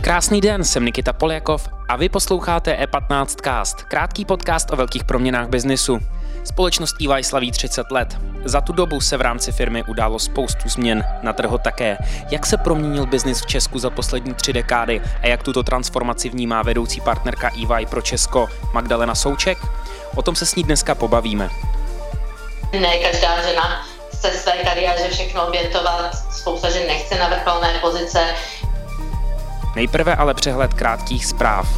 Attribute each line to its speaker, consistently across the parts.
Speaker 1: Krásný den, jsem Nikita Poljakov a vy posloucháte E15 Cast, krátký podcast o velkých proměnách biznisu. Společnost EY slaví 30 let. Za tu dobu se v rámci firmy událo spoustu změn, na trhu také. Jak se proměnil biznis v Česku za poslední tři dekády a jak tuto transformaci vnímá vedoucí partnerka EY pro Česko Magdalena Souček? O tom se s ní dneska pobavíme.
Speaker 2: Ne každá žena chce své kariéře všechno obětovat, spousta žen nechce na vrcholné pozice,
Speaker 1: Nejprve ale přehled krátkých zpráv.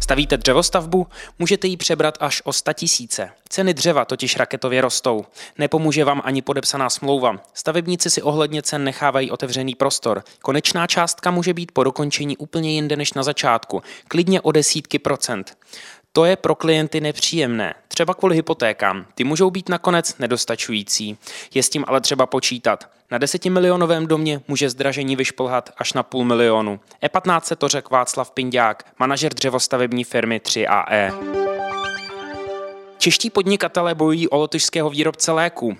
Speaker 1: Stavíte dřevostavbu? Můžete ji přebrat až o 100 tisíce. Ceny dřeva totiž raketově rostou. Nepomůže vám ani podepsaná smlouva. Stavebníci si ohledně cen nechávají otevřený prostor. Konečná částka může být po dokončení úplně jinde než na začátku, klidně o desítky procent. To je pro klienty nepříjemné, třeba kvůli hypotékám. Ty můžou být nakonec nedostačující. Je s tím ale třeba počítat. Na desetimilionovém domě může zdražení vyšplhat až na půl milionu. E15 se to řekl Václav Pindák, manažer dřevostavební firmy 3AE. Čeští podnikatelé bojují o lotyšského výrobce léků.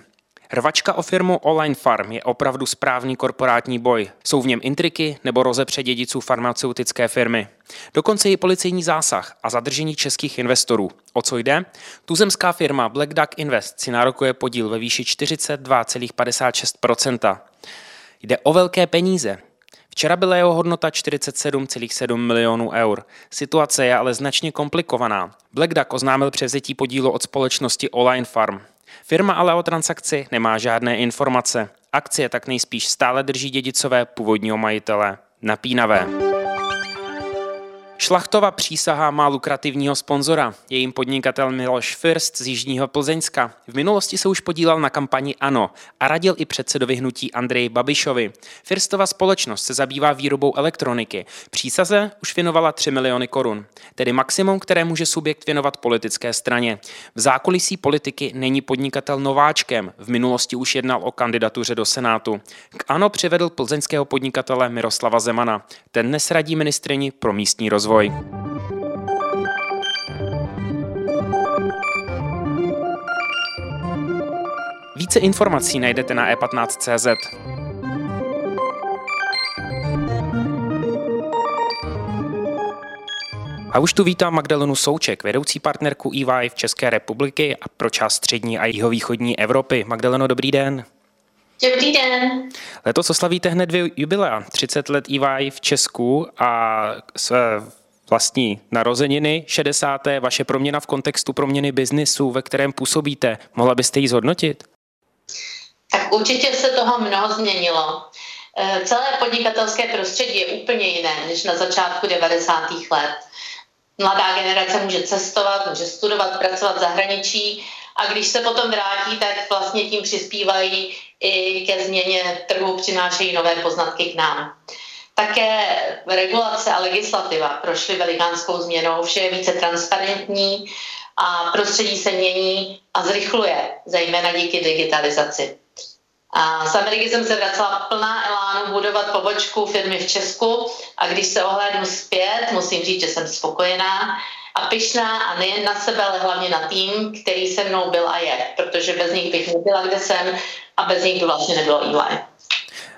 Speaker 1: Rvačka o firmu Online Farm je opravdu správný korporátní boj. Jsou v něm intriky nebo rozepře dědiců farmaceutické firmy. Dokonce i policejní zásah a zadržení českých investorů. O co jde? Tuzemská firma Black Duck Invest si nárokuje podíl ve výši 42,56%. Jde o velké peníze. Včera byla jeho hodnota 47,7 milionů eur. Situace je ale značně komplikovaná. Black Duck oznámil převzetí podílu od společnosti Online Farm. Firma ale o transakci nemá žádné informace. Akcie tak nejspíš stále drží dědicové původního majitele. Napínavé. Šlachtova přísaha má lukrativního sponzora. Je jim podnikatel Miloš First z Jižního Plzeňska. V minulosti se už podílel na kampani ANO a radil i předsedovi hnutí Andreji Babišovi. Firstova společnost se zabývá výrobou elektroniky. Přísaze už věnovala 3 miliony korun, tedy maximum, které může subjekt věnovat politické straně. V zákulisí politiky není podnikatel nováčkem. V minulosti už jednal o kandidatuře do Senátu. K ANO přivedl plzeňského podnikatele Miroslava Zemana. Ten dnes radí ministrini pro místní rozvoj rozvoj. Více informací najdete na e15.cz. A už tu vítám Magdalenu Souček, vedoucí partnerku EY v České republiky a pro část střední a jihovýchodní Evropy. Magdaleno, dobrý den.
Speaker 2: Dobrý den.
Speaker 1: Letos oslavíte hned dvě jubilea, 30 let EY v Česku a vlastní narozeniny 60. vaše proměna v kontextu proměny biznisu, ve kterém působíte. Mohla byste ji zhodnotit?
Speaker 2: Tak určitě se toho mnoho změnilo. E, celé podnikatelské prostředí je úplně jiné než na začátku 90. let. Mladá generace může cestovat, může studovat, pracovat v zahraničí a když se potom vrátí, tak vlastně tím přispívají i ke změně trhu, přinášejí nové poznatky k nám. Také regulace a legislativa prošly velikánskou změnou, vše je více transparentní a prostředí se mění a zrychluje, zejména díky digitalizaci. A z Ameriky jsem se vracela plná elánu budovat pobočku firmy v Česku a když se ohlédnu zpět, musím říct, že jsem spokojená a pyšná a nejen na sebe, ale hlavně na tým, který se mnou byl a je, protože bez nich bych nebyla, kde jsem a bez nich by vlastně nebylo EY.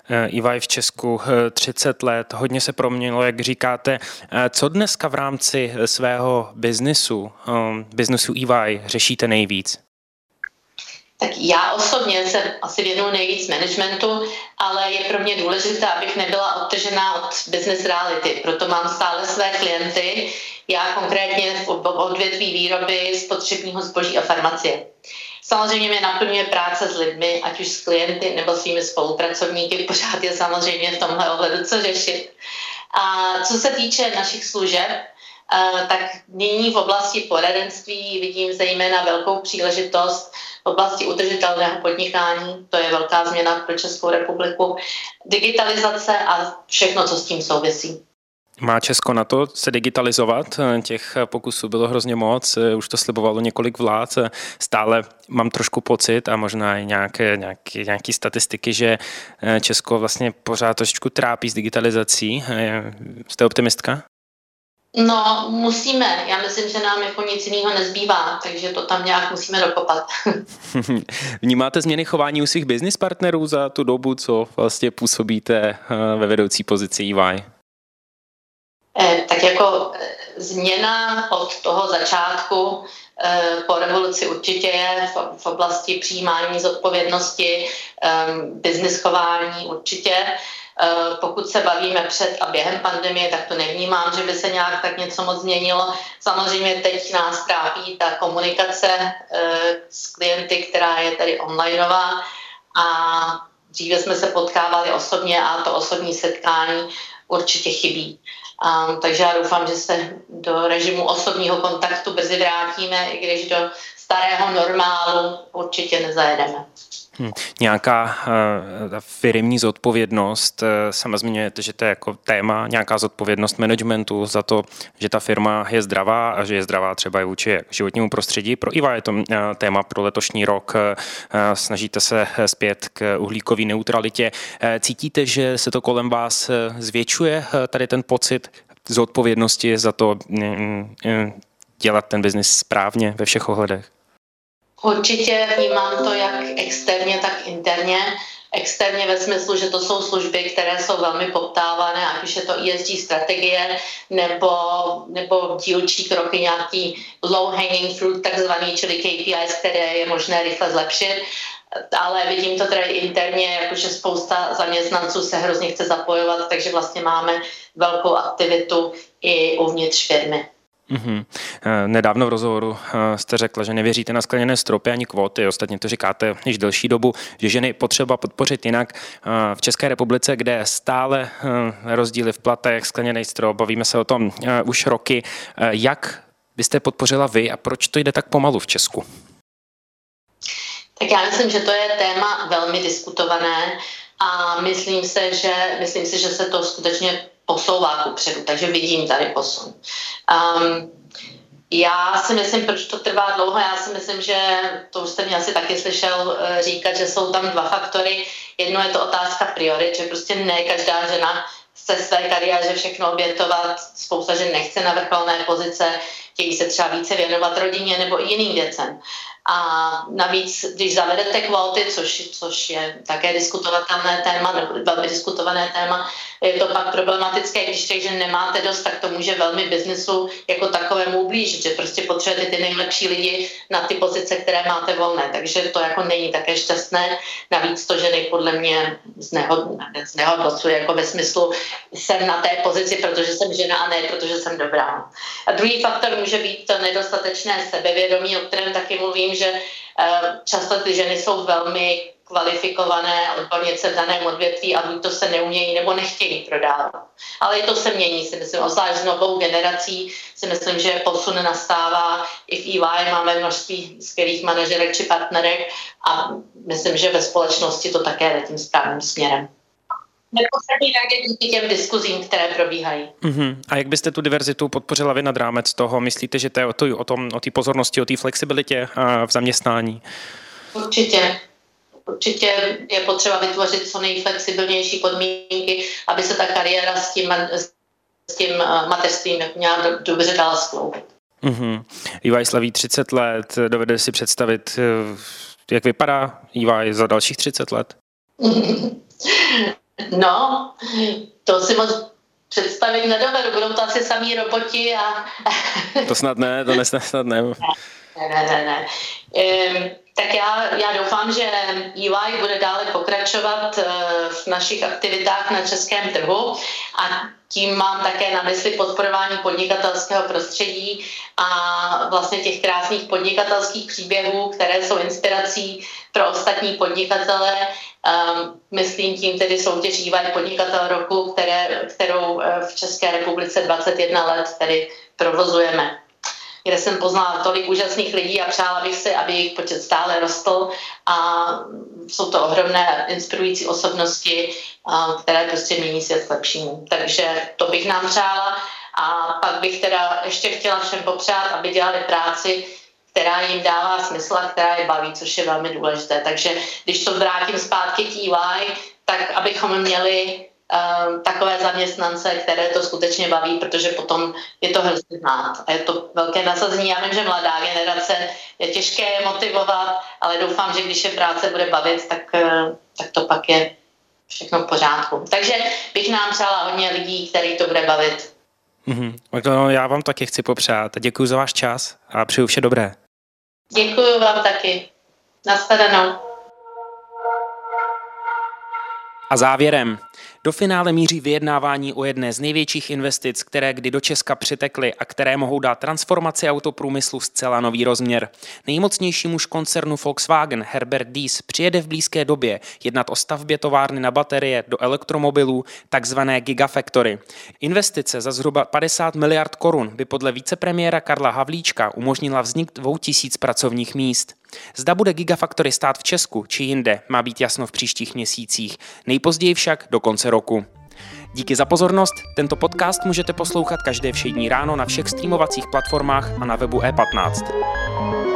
Speaker 1: EY v Česku 30 let, hodně se proměnilo, jak říkáte. Eh, co dneska v rámci svého biznesu, biznesu EY řešíte nejvíc?
Speaker 2: Tak já osobně se asi věnuju nejvíc managementu, ale je pro mě důležité, abych nebyla odtržená od business reality. Proto mám stále své klienty, já konkrétně v odvětví výroby spotřebního zboží a farmacie. Samozřejmě mě naplňuje práce s lidmi, ať už s klienty nebo svými spolupracovníky. Pořád je samozřejmě v tomhle ohledu co řešit. A co se týče našich služeb, eh, tak nyní v oblasti poradenství vidím zejména velkou příležitost v oblasti udržitelného podnikání, to je velká změna pro Českou republiku, digitalizace a všechno, co s tím souvisí.
Speaker 1: Má Česko na to se digitalizovat? Těch pokusů bylo hrozně moc, už to slibovalo několik vlád. Stále mám trošku pocit a možná i nějaké, nějaké, nějaké statistiky, že Česko vlastně pořád trošičku trápí s digitalizací. Jste optimistka?
Speaker 2: No, musíme. Já myslím, že nám jako nic jiného nezbývá, takže to tam nějak musíme dokopat.
Speaker 1: Vnímáte změny chování u svých business partnerů za tu dobu, co vlastně působíte eh, ve vedoucí pozici EY?
Speaker 2: Eh, tak jako eh, změna od toho začátku po revoluci určitě je v oblasti přijímání zodpovědnosti, business chování určitě. Eh, pokud se bavíme před a během pandemie, tak to nevnímám, že by se nějak tak něco moc změnilo. Samozřejmě teď nás trápí ta komunikace eh, s klienty, která je tady onlineová a dříve jsme se potkávali osobně a to osobní setkání určitě chybí. Um, takže já doufám, že se do režimu osobního kontaktu brzy vrátíme, i když do starého normálu určitě nezajedeme.
Speaker 1: Hmm. Nějaká uh, firmní zodpovědnost, uh, sama zmiňujete, že to je jako téma, nějaká zodpovědnost managementu za to, že ta firma je zdravá a že je zdravá třeba i vůči životnímu prostředí. Pro IVA je to uh, téma pro letošní rok. Uh, snažíte se zpět k uhlíkové neutralitě. Uh, cítíte, že se to kolem vás zvětšuje, uh, tady ten pocit zodpovědnosti za to um, um, dělat ten biznis správně ve všech ohledech?
Speaker 2: Určitě vnímám to jak externě, tak interně. Externě ve smyslu, že to jsou služby, které jsou velmi poptávané, ať už je to ESG strategie nebo, nebo dílčí kroky, nějaký low hanging fruit takzvaný, čili KPIs, které je možné rychle zlepšit ale vidím to tedy interně, jakože spousta zaměstnanců se hrozně chce zapojovat, takže vlastně máme velkou aktivitu i uvnitř firmy.
Speaker 1: Mm-hmm. Nedávno v rozhovoru eh, jste řekla, že nevěříte na skleněné stropy ani kvóty. Ostatně to říkáte již delší dobu, že ženy potřeba podpořit jinak. Eh, v České republice, kde stále rozdíly v platech, skleněný strop, bavíme se o tom už roky. Jak byste podpořila vy a proč to jde tak pomalu v Česku?
Speaker 2: Tak já myslím, že to je téma velmi diskutované a myslím se, že, myslím si, že se to skutečně posouvá kupředu, takže vidím tady posun. Um, já si myslím, proč to trvá dlouho, já si myslím, že to už jste mě asi taky slyšel eh, říkat, že jsou tam dva faktory. Jedno je to otázka priorit, že prostě ne každá žena chce své kariéře všechno obětovat, spousta žen nechce na vrcholné pozice, chtějí se třeba více věnovat rodině nebo i jiným věcem. A navíc, když zavedete kvóty, což, což je také diskutovatelné téma, nebo velmi diskutované téma, je to pak problematické, když těch žen nemáte dost, tak to může velmi biznesu jako takovému ublížit, že prostě potřebujete ty nejlepší lidi na ty pozice, které máte volné. Takže to jako není také šťastné. Navíc to ženy podle mě znehodnocuje jako ve smyslu jsem na té pozici, protože jsem žena a ne protože jsem dobrá. A druhý faktor může být to nedostatečné sebevědomí, o kterém taky mluvím, že eh, často ty ženy jsou velmi kvalifikované odbornice v daném odvětví a buď to se neumějí nebo nechtějí prodávat. Ale i to se mění, si myslím, obzvlášť s novou generací si myslím, že posun nastává. I v EY máme množství skvělých manažerek či partnerek a myslím, že ve společnosti to také jde tím správným směrem neposlední řadě díky těm diskuzím, které probíhají.
Speaker 1: Uh-huh. A jak byste tu diverzitu podpořila vy nad rámec toho? Myslíte, že to je o, to, o, tom, o té pozornosti, o té flexibilitě v zaměstnání?
Speaker 2: Určitě. Určitě je potřeba vytvořit co nejflexibilnější podmínky, aby se ta kariéra s tím, s tím mateřstvím nějak dobře dala skloubit.
Speaker 1: Uh-huh. EY slaví 30 let, dovede si představit, eh, jak vypadá EY za dalších 30 let?
Speaker 2: No, to si moc představit nedovedu. Budou to asi samý roboti a...
Speaker 1: to snad ne, to nesnad ne.
Speaker 2: Ne, ne, ne, ne. Um, tak já, já doufám, že EY bude dále pokračovat uh, v našich aktivitách na českém trhu a tím mám také na mysli podporování podnikatelského prostředí a vlastně těch krásných podnikatelských příběhů, které jsou inspirací pro ostatní podnikatele. Um, myslím tím tedy soutěž EY Podnikatel roku, které, kterou eh, v České republice 21 let tedy provozujeme kde jsem poznala tolik úžasných lidí a přála bych si, aby jejich počet stále rostl a jsou to ohromné inspirující osobnosti, které prostě mění svět k lepšímu. Takže to bych nám přála a pak bych teda ještě chtěla všem popřát, aby dělali práci, která jim dává smysl a která je baví, což je velmi důležité. Takže když to vrátím zpátky k EY, tak abychom měli takové zaměstnance, které to skutečně baví, protože potom je to hrozně znát a je to velké nasazení. Já vím, že mladá generace je těžké je motivovat, ale doufám, že když je práce bude bavit, tak, uh, tak to pak je všechno v pořádku. Takže bych nám přála hodně lidí, který to bude bavit.
Speaker 1: Mm-hmm. No, já vám taky chci popřát. Děkuji za váš čas a přeju vše dobré.
Speaker 2: Děkuji vám taky. Naschledanou.
Speaker 1: A závěrem. Do finále míří vyjednávání o jedné z největších investic, které kdy do Česka přitekly a které mohou dát transformaci autoprůmyslu zcela nový rozměr. Nejmocnější muž koncernu Volkswagen Herbert Dies přijede v blízké době jednat o stavbě továrny na baterie do elektromobilů, takzvané Gigafactory. Investice za zhruba 50 miliard korun by podle vicepremiéra Karla Havlíčka umožnila vznik 2000 pracovních míst. Zda bude Gigafactory stát v Česku či jinde, má být jasno v příštích měsících. Nejpozději však do konce roku. Díky za pozornost. Tento podcast můžete poslouchat každé všední ráno na všech streamovacích platformách a na webu e15.